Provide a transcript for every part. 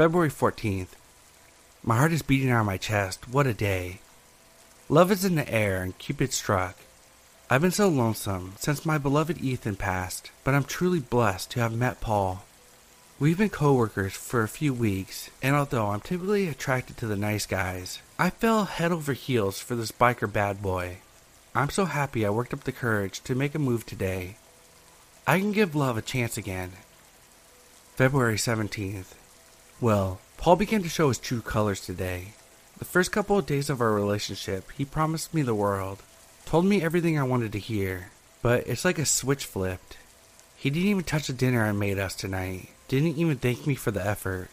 February 14th. My heart is beating out of my chest. What a day. Love is in the air and Cupid struck. I've been so lonesome since my beloved Ethan passed, but I'm truly blessed to have met Paul. We've been coworkers for a few weeks, and although I'm typically attracted to the nice guys, I fell head over heels for this biker bad boy. I'm so happy I worked up the courage to make a move today. I can give love a chance again. February 17th. Well, Paul began to show his true colors today. The first couple of days of our relationship, he promised me the world, told me everything I wanted to hear, but it's like a switch flipped. He didn't even touch the dinner I made us tonight, didn't even thank me for the effort.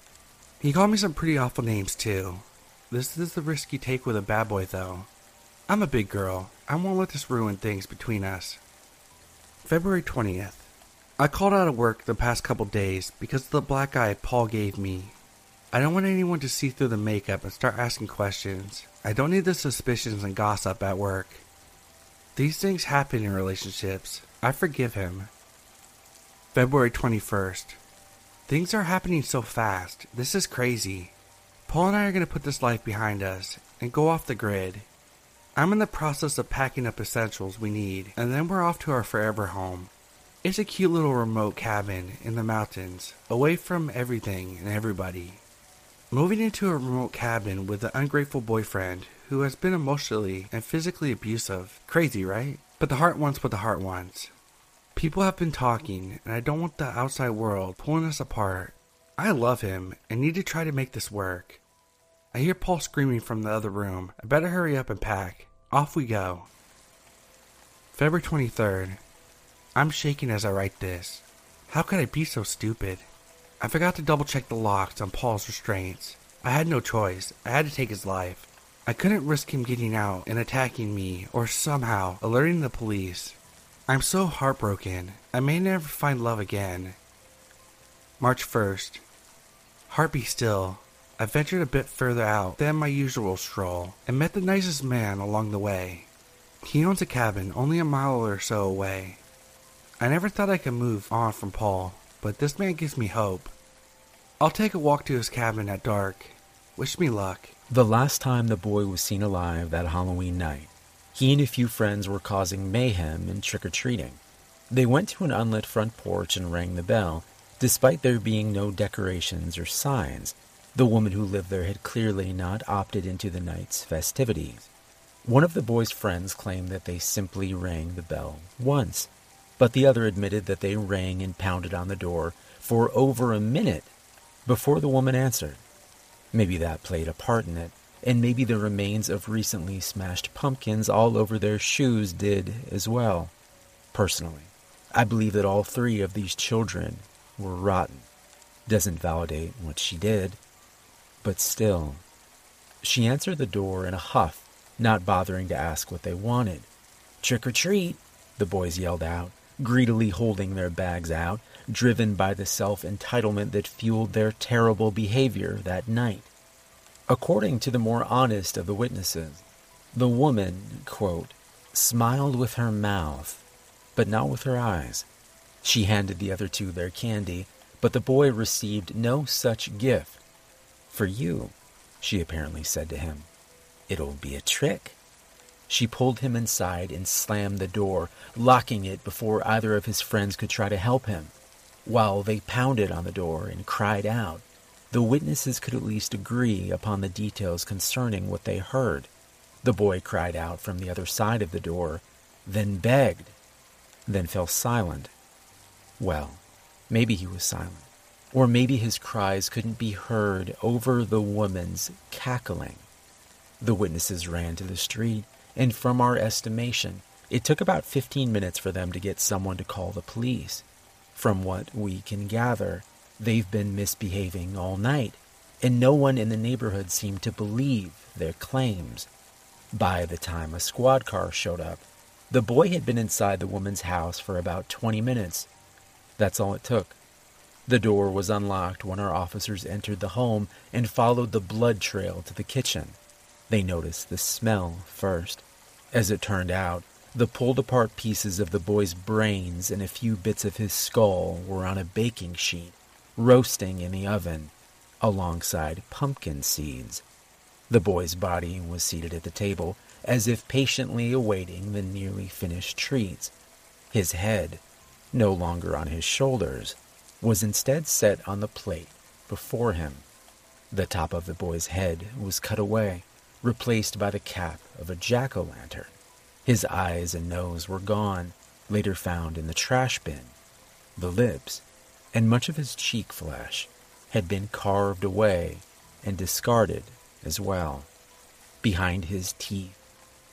He called me some pretty awful names too. This is the risk you take with a bad boy though. I'm a big girl. I won't let this ruin things between us. February 20th. I called out of work the past couple days because of the black eye Paul gave me. I don't want anyone to see through the makeup and start asking questions. I don't need the suspicions and gossip at work. These things happen in relationships. I forgive him. February 21st. Things are happening so fast. This is crazy. Paul and I are going to put this life behind us and go off the grid. I'm in the process of packing up essentials we need, and then we're off to our forever home. It's a cute little remote cabin in the mountains, away from everything and everybody. Moving into a remote cabin with an ungrateful boyfriend who has been emotionally and physically abusive. Crazy, right? But the heart wants what the heart wants. People have been talking, and I don't want the outside world pulling us apart. I love him and need to try to make this work. I hear Paul screaming from the other room. I better hurry up and pack. Off we go. February 23rd. I'm shaking as I write this. How could I be so stupid? I forgot to double check the locks on Paul's restraints. I had no choice. I had to take his life. I couldn't risk him getting out and attacking me or somehow alerting the police. I'm so heartbroken. I may never find love again. March 1st. Heart still. I ventured a bit further out than my usual stroll and met the nicest man along the way. He owns a cabin only a mile or so away. I never thought I could move on from Paul, but this man gives me hope. I'll take a walk to his cabin at dark. Wish me luck. The last time the boy was seen alive that Halloween night, he and a few friends were causing mayhem and trick or treating. They went to an unlit front porch and rang the bell, despite there being no decorations or signs. The woman who lived there had clearly not opted into the night's festivities. One of the boy's friends claimed that they simply rang the bell once, but the other admitted that they rang and pounded on the door for over a minute before the woman answered. Maybe that played a part in it, and maybe the remains of recently smashed pumpkins all over their shoes did as well. Personally, I believe that all three of these children were rotten. Doesn't validate what she did, but still. She answered the door in a huff, not bothering to ask what they wanted. Trick or treat, the boys yelled out, greedily holding their bags out, driven by the self entitlement that fueled their terrible behavior that night. According to the more honest of the witnesses, the woman, quote, smiled with her mouth, but not with her eyes. She handed the other two their candy, but the boy received no such gift. For you, she apparently said to him. It'll be a trick. She pulled him inside and slammed the door, locking it before either of his friends could try to help him. While they pounded on the door and cried out, the witnesses could at least agree upon the details concerning what they heard. The boy cried out from the other side of the door, then begged, then fell silent. Well, maybe he was silent. Or maybe his cries couldn't be heard over the woman's cackling. The witnesses ran to the street, and from our estimation, it took about 15 minutes for them to get someone to call the police. From what we can gather, they've been misbehaving all night, and no one in the neighborhood seemed to believe their claims. By the time a squad car showed up, the boy had been inside the woman's house for about 20 minutes. That's all it took. The door was unlocked when our officers entered the home and followed the blood trail to the kitchen. They noticed the smell first. As it turned out, the pulled apart pieces of the boy's brains and a few bits of his skull were on a baking sheet, roasting in the oven. alongside pumpkin seeds. The boy's body was seated at the table, as if patiently awaiting the nearly finished treats. His head, no longer on his shoulders, was instead set on the plate before him. The top of the boy's head was cut away, replaced by the cap of a jack o' lantern. His eyes and nose were gone, later found in the trash bin. The lips, and much of his cheek flesh, had been carved away and discarded as well. Behind his teeth,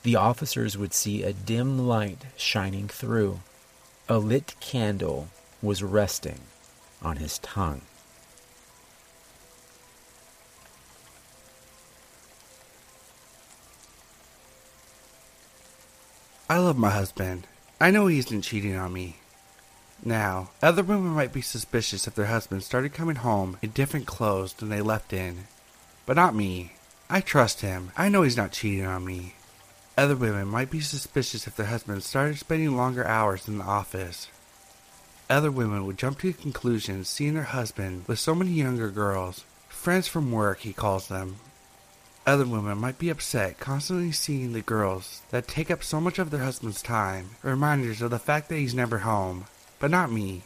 the officers would see a dim light shining through. A lit candle was resting on his tongue. I love my husband. I know he isn't cheating on me. Now, other women might be suspicious if their husbands started coming home in different clothes than they left in. But not me. I trust him. I know he's not cheating on me. Other women might be suspicious if their husbands started spending longer hours in the office. Other women would jump to conclusions seeing their husband with so many younger girls. Friends from work, he calls them. Other women might be upset constantly seeing the girls that take up so much of their husband's time, reminders of the fact that he's never home. But not me.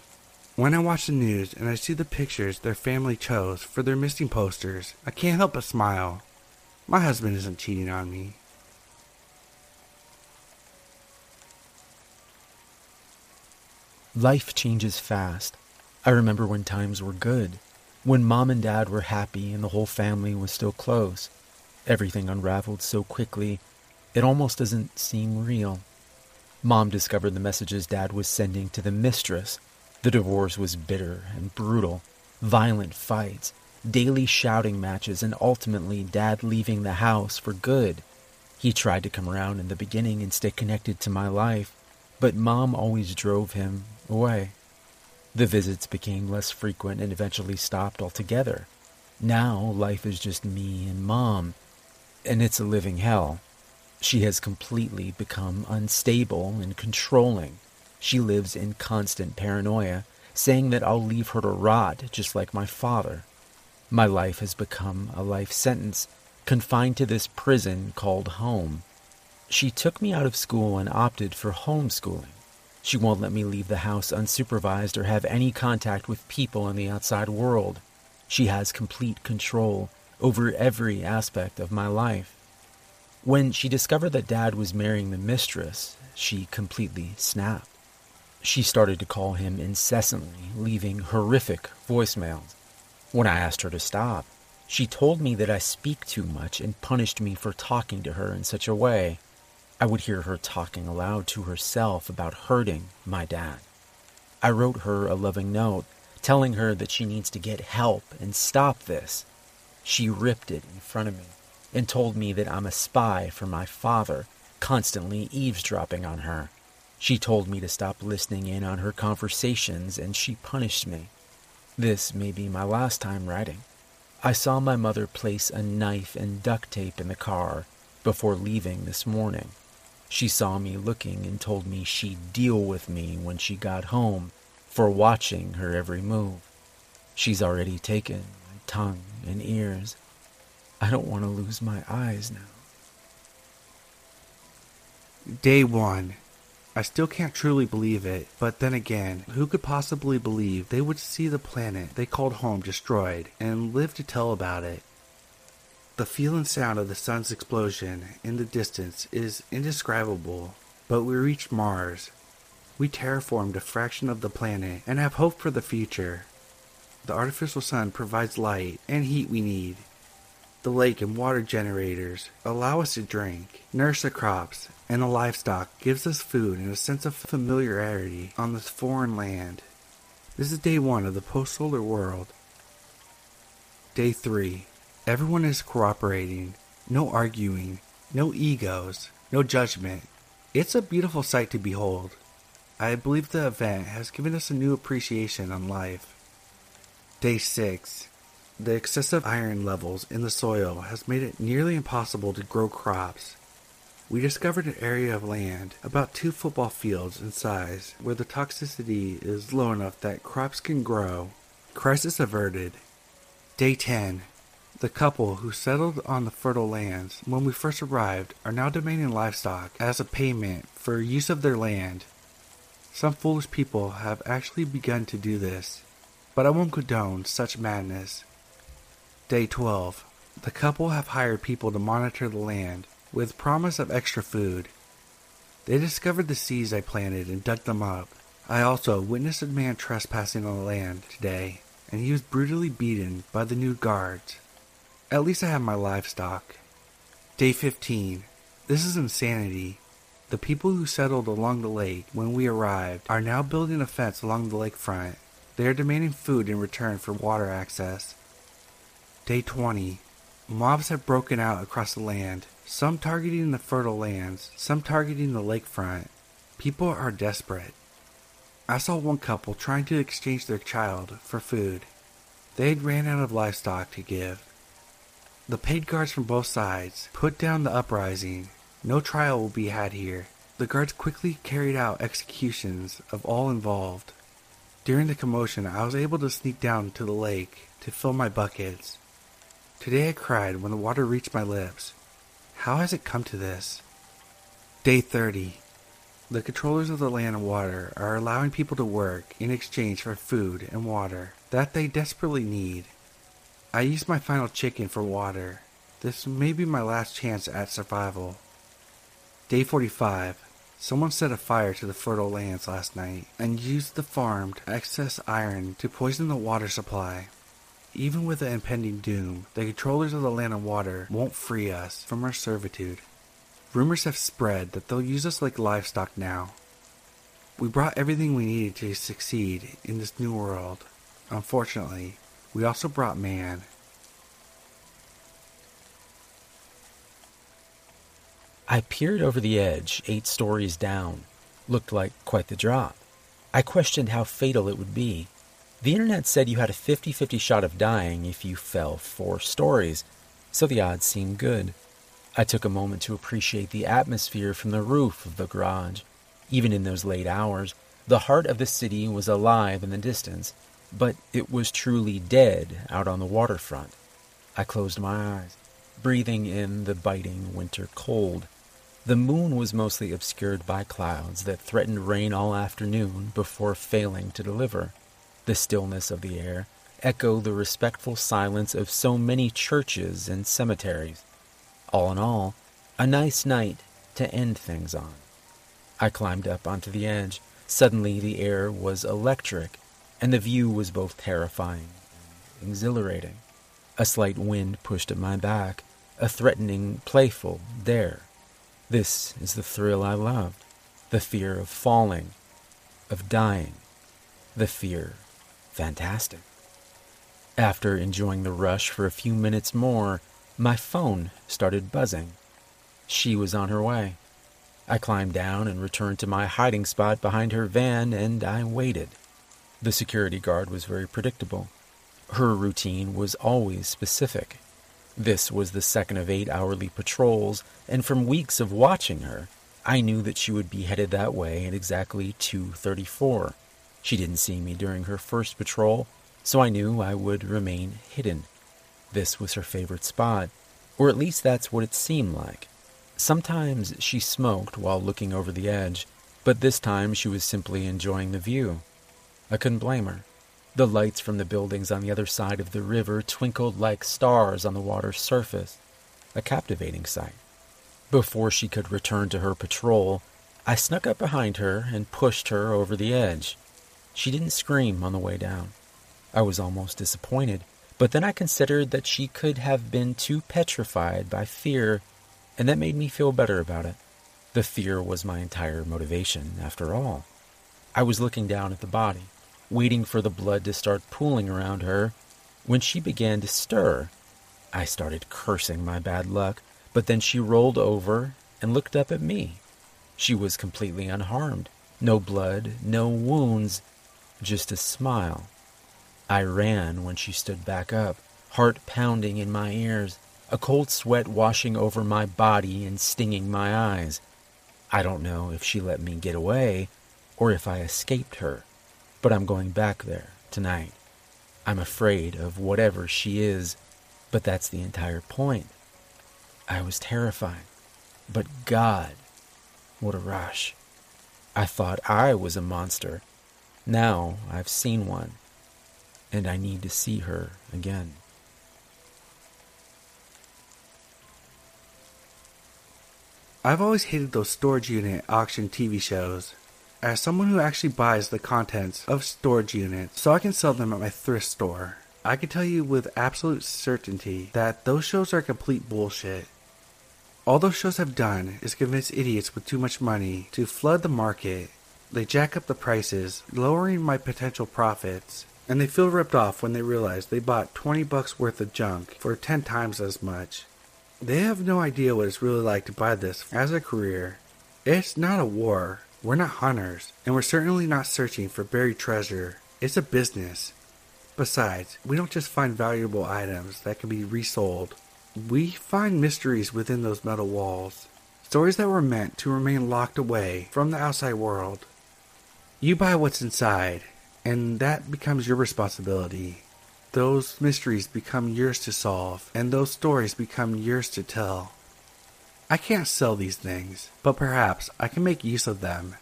When I watch the news and I see the pictures their family chose for their missing posters, I can't help but smile. My husband isn't cheating on me. Life changes fast. I remember when times were good, when mom and dad were happy and the whole family was still close. Everything unraveled so quickly, it almost doesn't seem real. Mom discovered the messages dad was sending to the mistress. The divorce was bitter and brutal, violent fights, daily shouting matches, and ultimately dad leaving the house for good. He tried to come around in the beginning and stay connected to my life, but mom always drove him away. The visits became less frequent and eventually stopped altogether. Now life is just me and mom, and it's a living hell. She has completely become unstable and controlling. She lives in constant paranoia, saying that I'll leave her to rot just like my father. My life has become a life sentence, confined to this prison called home. She took me out of school and opted for homeschooling. She won't let me leave the house unsupervised or have any contact with people in the outside world. She has complete control over every aspect of my life. When she discovered that Dad was marrying the mistress, she completely snapped. She started to call him incessantly, leaving horrific voicemails. When I asked her to stop, she told me that I speak too much and punished me for talking to her in such a way. I would hear her talking aloud to herself about hurting my dad. I wrote her a loving note, telling her that she needs to get help and stop this. She ripped it in front of me and told me that I'm a spy for my father, constantly eavesdropping on her. She told me to stop listening in on her conversations and she punished me. This may be my last time writing. I saw my mother place a knife and duct tape in the car before leaving this morning. She saw me looking and told me she'd deal with me when she got home for watching her every move. She's already taken tongue and ears. I don't want to lose my eyes now. Day one. I still can't truly believe it, but then again, who could possibly believe they would see the planet they called home destroyed and live to tell about it? The feel and sound of the sun's explosion in the distance is indescribable, but we reached Mars. We terraformed a fraction of the planet and have hope for the future. The artificial sun provides light and heat we need, the lake and water generators allow us to drink, nurse the crops, and the livestock gives us food and a sense of familiarity on this foreign land. This is day one of the post solar world. Day three. Everyone is cooperating, no arguing, no egos, no judgment. It's a beautiful sight to behold. I believe the event has given us a new appreciation on life. Day 6. The excessive iron levels in the soil has made it nearly impossible to grow crops. We discovered an area of land about two football fields in size where the toxicity is low enough that crops can grow. Crisis averted. Day 10. The couple who settled on the fertile lands when we first arrived are now demanding livestock as a payment for use of their land. Some foolish people have actually begun to do this, but I won't condone such madness. Day 12. The couple have hired people to monitor the land with promise of extra food. They discovered the seeds I planted and dug them up. I also witnessed a man trespassing on the land today, and he was brutally beaten by the new guards. At least I have my livestock. Day 15. This is insanity. The people who settled along the lake when we arrived are now building a fence along the lakefront. They are demanding food in return for water access. Day 20. Mobs have broken out across the land, some targeting the fertile lands, some targeting the lakefront. People are desperate. I saw one couple trying to exchange their child for food. They had ran out of livestock to give. The paid guards from both sides put down the uprising. No trial will be had here. The guards quickly carried out executions of all involved. During the commotion, I was able to sneak down to the lake to fill my buckets. Today I cried when the water reached my lips. How has it come to this? Day 30. The controllers of the land and water are allowing people to work in exchange for food and water that they desperately need. I used my final chicken for water. This may be my last chance at survival. Day 45. Someone set a fire to the fertile lands last night and used the farmed excess iron to poison the water supply. Even with the impending doom, the controllers of the land and water won't free us from our servitude. Rumors have spread that they'll use us like livestock now. We brought everything we needed to succeed in this new world. Unfortunately, we also brought man. I peered over the edge, eight stories down. Looked like quite the drop. I questioned how fatal it would be. The internet said you had a 50 50 shot of dying if you fell four stories, so the odds seemed good. I took a moment to appreciate the atmosphere from the roof of the garage. Even in those late hours, the heart of the city was alive in the distance, but it was truly dead out on the waterfront. I closed my eyes, breathing in the biting winter cold. The moon was mostly obscured by clouds that threatened rain all afternoon before failing to deliver. The stillness of the air echoed the respectful silence of so many churches and cemeteries. All in all, a nice night to end things on. I climbed up onto the edge. Suddenly, the air was electric, and the view was both terrifying and exhilarating. A slight wind pushed at my back, a threatening, playful dare. This is the thrill I loved the fear of falling, of dying, the fear fantastic. After enjoying the rush for a few minutes more, my phone started buzzing. She was on her way. I climbed down and returned to my hiding spot behind her van, and I waited. The security guard was very predictable. Her routine was always specific. This was the second of eight hourly patrols, and from weeks of watching her, I knew that she would be headed that way at exactly 234. She didn't see me during her first patrol, so I knew I would remain hidden. This was her favorite spot, or at least that's what it seemed like. Sometimes she smoked while looking over the edge, but this time she was simply enjoying the view. I couldn't blame her. The lights from the buildings on the other side of the river twinkled like stars on the water's surface, a captivating sight. Before she could return to her patrol, I snuck up behind her and pushed her over the edge. She didn't scream on the way down. I was almost disappointed, but then I considered that she could have been too petrified by fear, and that made me feel better about it. The fear was my entire motivation, after all. I was looking down at the body, waiting for the blood to start pooling around her. When she began to stir, I started cursing my bad luck, but then she rolled over and looked up at me. She was completely unharmed. No blood, no wounds, just a smile. I ran when she stood back up, heart pounding in my ears, a cold sweat washing over my body and stinging my eyes. I don't know if she let me get away or if I escaped her, but I'm going back there tonight. I'm afraid of whatever she is, but that's the entire point. I was terrified. But God, what a rush. I thought I was a monster. Now I've seen one, and I need to see her again. I've always hated those storage unit auction TV shows. As someone who actually buys the contents of storage units so I can sell them at my thrift store, I can tell you with absolute certainty that those shows are complete bullshit. All those shows have done is convince idiots with too much money to flood the market. They jack up the prices, lowering my potential profits, and they feel ripped off when they realize they bought 20 bucks worth of junk for 10 times as much. They have no idea what it's really like to buy this as a career. It's not a war. We're not hunters, and we're certainly not searching for buried treasure. It's a business. Besides, we don't just find valuable items that can be resold. We find mysteries within those metal walls. Stories that were meant to remain locked away from the outside world. You buy what's inside, and that becomes your responsibility. Those mysteries become yours to solve, and those stories become yours to tell. I can't sell these things, but perhaps I can make use of them.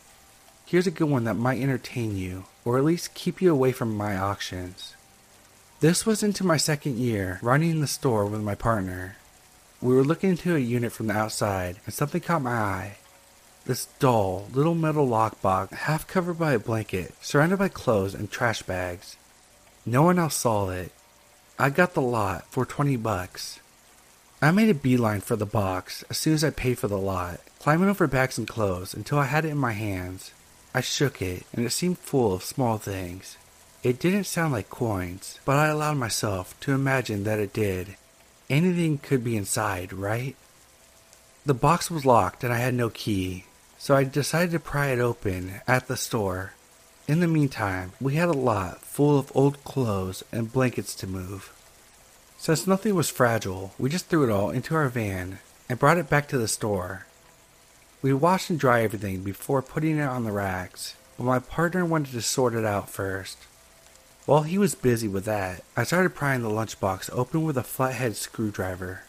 Here's a good one that might entertain you, or at least keep you away from my auctions. This was into my second year running the store with my partner. We were looking into a unit from the outside, and something caught my eye. This dull, little metal lockbox, half covered by a blanket, surrounded by clothes and trash bags. No one else saw it. I got the lot for 20 bucks. I made a beeline for the box as soon as I paid for the lot, climbing over bags and clothes until I had it in my hands. I shook it, and it seemed full of small things. It didn't sound like coins, but I allowed myself to imagine that it did. Anything could be inside, right? The box was locked and I had no key, so I decided to pry it open at the store. In the meantime, we had a lot full of old clothes and blankets to move. Since nothing was fragile, we just threw it all into our van and brought it back to the store. We washed and dried everything before putting it on the racks, but my partner wanted to sort it out first. While he was busy with that, I started prying the lunchbox open with a flathead screwdriver.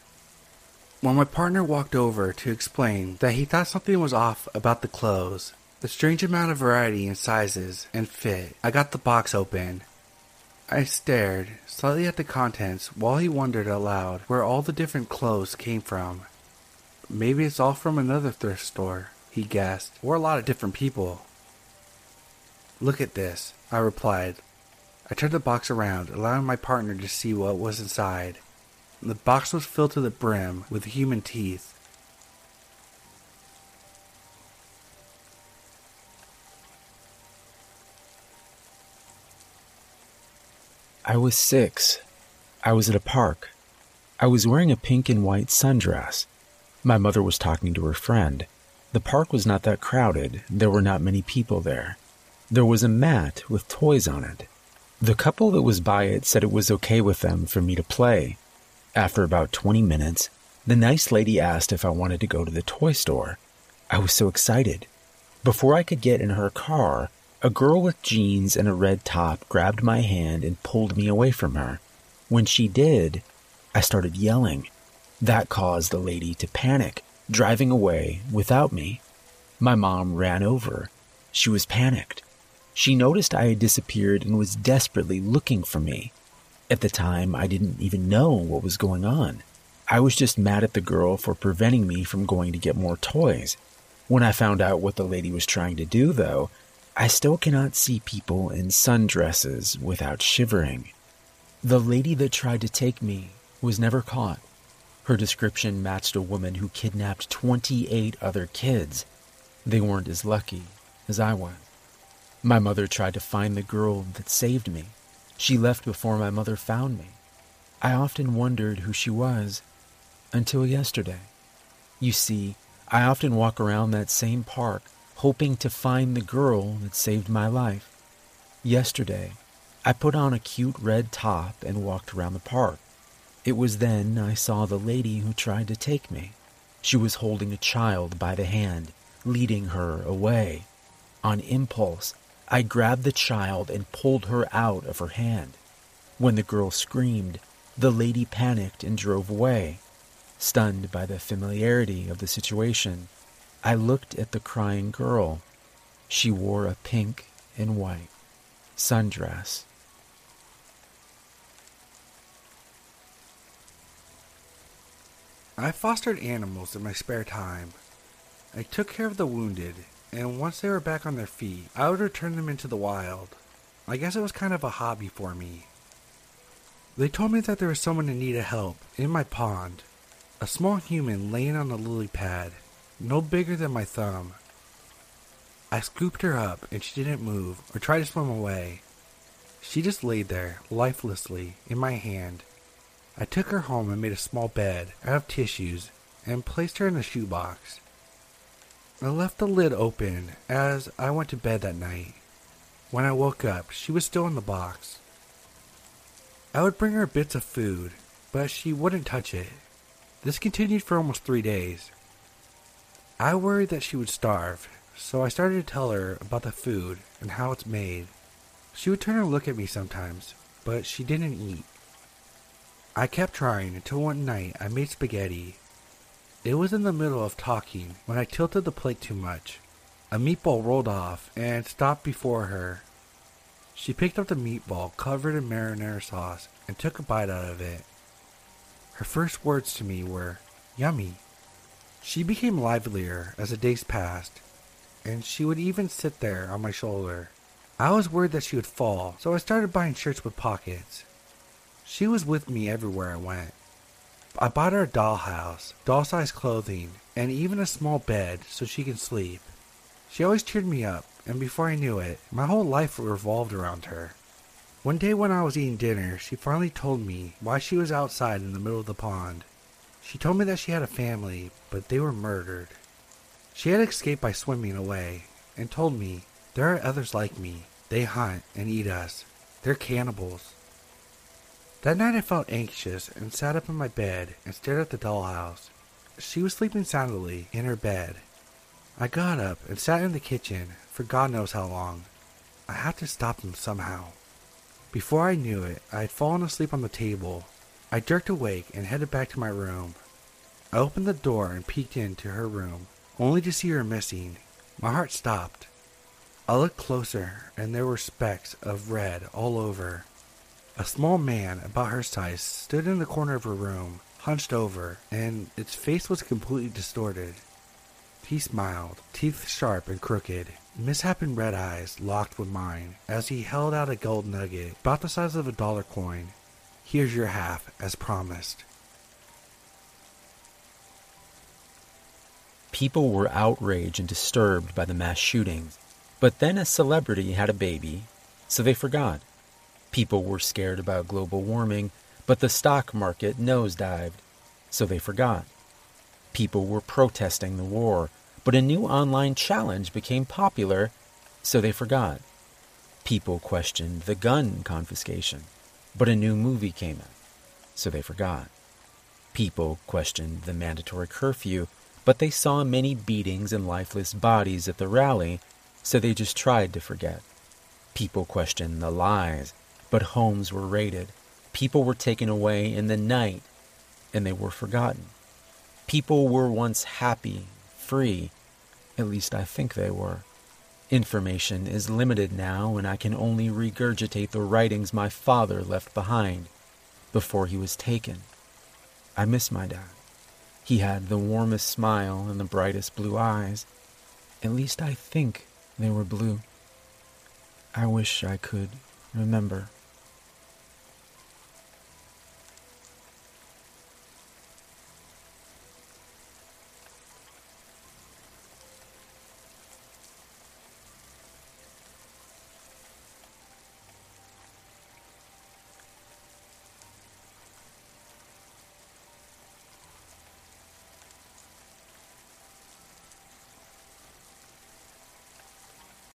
When my partner walked over to explain that he thought something was off about the clothes, the strange amount of variety in sizes and fit, I got the box open. I stared slightly at the contents while he wondered aloud where all the different clothes came from. Maybe it's all from another thrift store, he guessed, or a lot of different people. Look at this, I replied. I turned the box around, allowing my partner to see what was inside. The box was filled to the brim with human teeth. I was six. I was at a park. I was wearing a pink and white sundress. My mother was talking to her friend. The park was not that crowded. There were not many people there. There was a mat with toys on it. The couple that was by it said it was okay with them for me to play. After about 20 minutes, the nice lady asked if I wanted to go to the toy store. I was so excited. Before I could get in her car, a girl with jeans and a red top grabbed my hand and pulled me away from her. When she did, I started yelling. That caused the lady to panic, driving away without me. My mom ran over. She was panicked. She noticed I had disappeared and was desperately looking for me. At the time, I didn't even know what was going on. I was just mad at the girl for preventing me from going to get more toys. When I found out what the lady was trying to do, though, I still cannot see people in sundresses without shivering. The lady that tried to take me was never caught. Her description matched a woman who kidnapped 28 other kids. They weren't as lucky as I was. My mother tried to find the girl that saved me. She left before my mother found me. I often wondered who she was until yesterday. You see, I often walk around that same park hoping to find the girl that saved my life. Yesterday, I put on a cute red top and walked around the park. It was then I saw the lady who tried to take me. She was holding a child by the hand, leading her away. On impulse, I grabbed the child and pulled her out of her hand. When the girl screamed, the lady panicked and drove away. Stunned by the familiarity of the situation, I looked at the crying girl. She wore a pink and white sundress. I fostered animals in my spare time. I took care of the wounded, and once they were back on their feet, I would return them into the wild. I guess it was kind of a hobby for me. They told me that there was someone in need of help in my pond. A small human laying on a lily pad, no bigger than my thumb. I scooped her up and she didn't move or try to swim away. She just laid there, lifelessly, in my hand. I took her home and made a small bed out of tissues and placed her in a shoebox. I left the lid open as I went to bed that night. When I woke up, she was still in the box. I would bring her bits of food, but she wouldn't touch it. This continued for almost three days. I worried that she would starve, so I started to tell her about the food and how it's made. She would turn and look at me sometimes, but she didn't eat. I kept trying until one night I made spaghetti. It was in the middle of talking when I tilted the plate too much. A meatball rolled off and stopped before her. She picked up the meatball covered in marinara sauce and took a bite out of it. Her first words to me were, Yummy. She became livelier as the days passed, and she would even sit there on my shoulder. I was worried that she would fall, so I started buying shirts with pockets. She was with me everywhere I went. I bought her a dollhouse, doll sized clothing, and even a small bed so she can sleep. She always cheered me up, and before I knew it, my whole life revolved around her. One day when I was eating dinner, she finally told me why she was outside in the middle of the pond. She told me that she had a family, but they were murdered. She had escaped by swimming away, and told me, There are others like me. They hunt and eat us. They're cannibals. That night I felt anxious and sat up in my bed and stared at the dollhouse. She was sleeping soundly in her bed, I got up and sat in the kitchen for God knows how long. I had to stop them somehow. Before I knew it, I had fallen asleep on the table. I jerked awake and headed back to my room. I opened the door and peeked into her room, only to see her missing. My heart stopped. I looked closer, and there were specks of red all over. A small man, about her size, stood in the corner of her room, hunched over, and its face was completely distorted. He smiled, teeth sharp and crooked, misshapen red eyes locked with mine, as he held out a gold nugget about the size of a dollar coin. Here's your half, as promised. People were outraged and disturbed by the mass shootings, but then a celebrity had a baby, so they forgot. People were scared about global warming, but the stock market nosedived, so they forgot. People were protesting the war, but a new online challenge became popular, so they forgot. People questioned the gun confiscation, but a new movie came out, so they forgot. People questioned the mandatory curfew, but they saw many beatings and lifeless bodies at the rally, so they just tried to forget. People questioned the lies, but homes were raided. People were taken away in the night, and they were forgotten. People were once happy, free, at least I think they were. Information is limited now, and I can only regurgitate the writings my father left behind before he was taken. I miss my dad. He had the warmest smile and the brightest blue eyes. At least I think they were blue. I wish I could remember.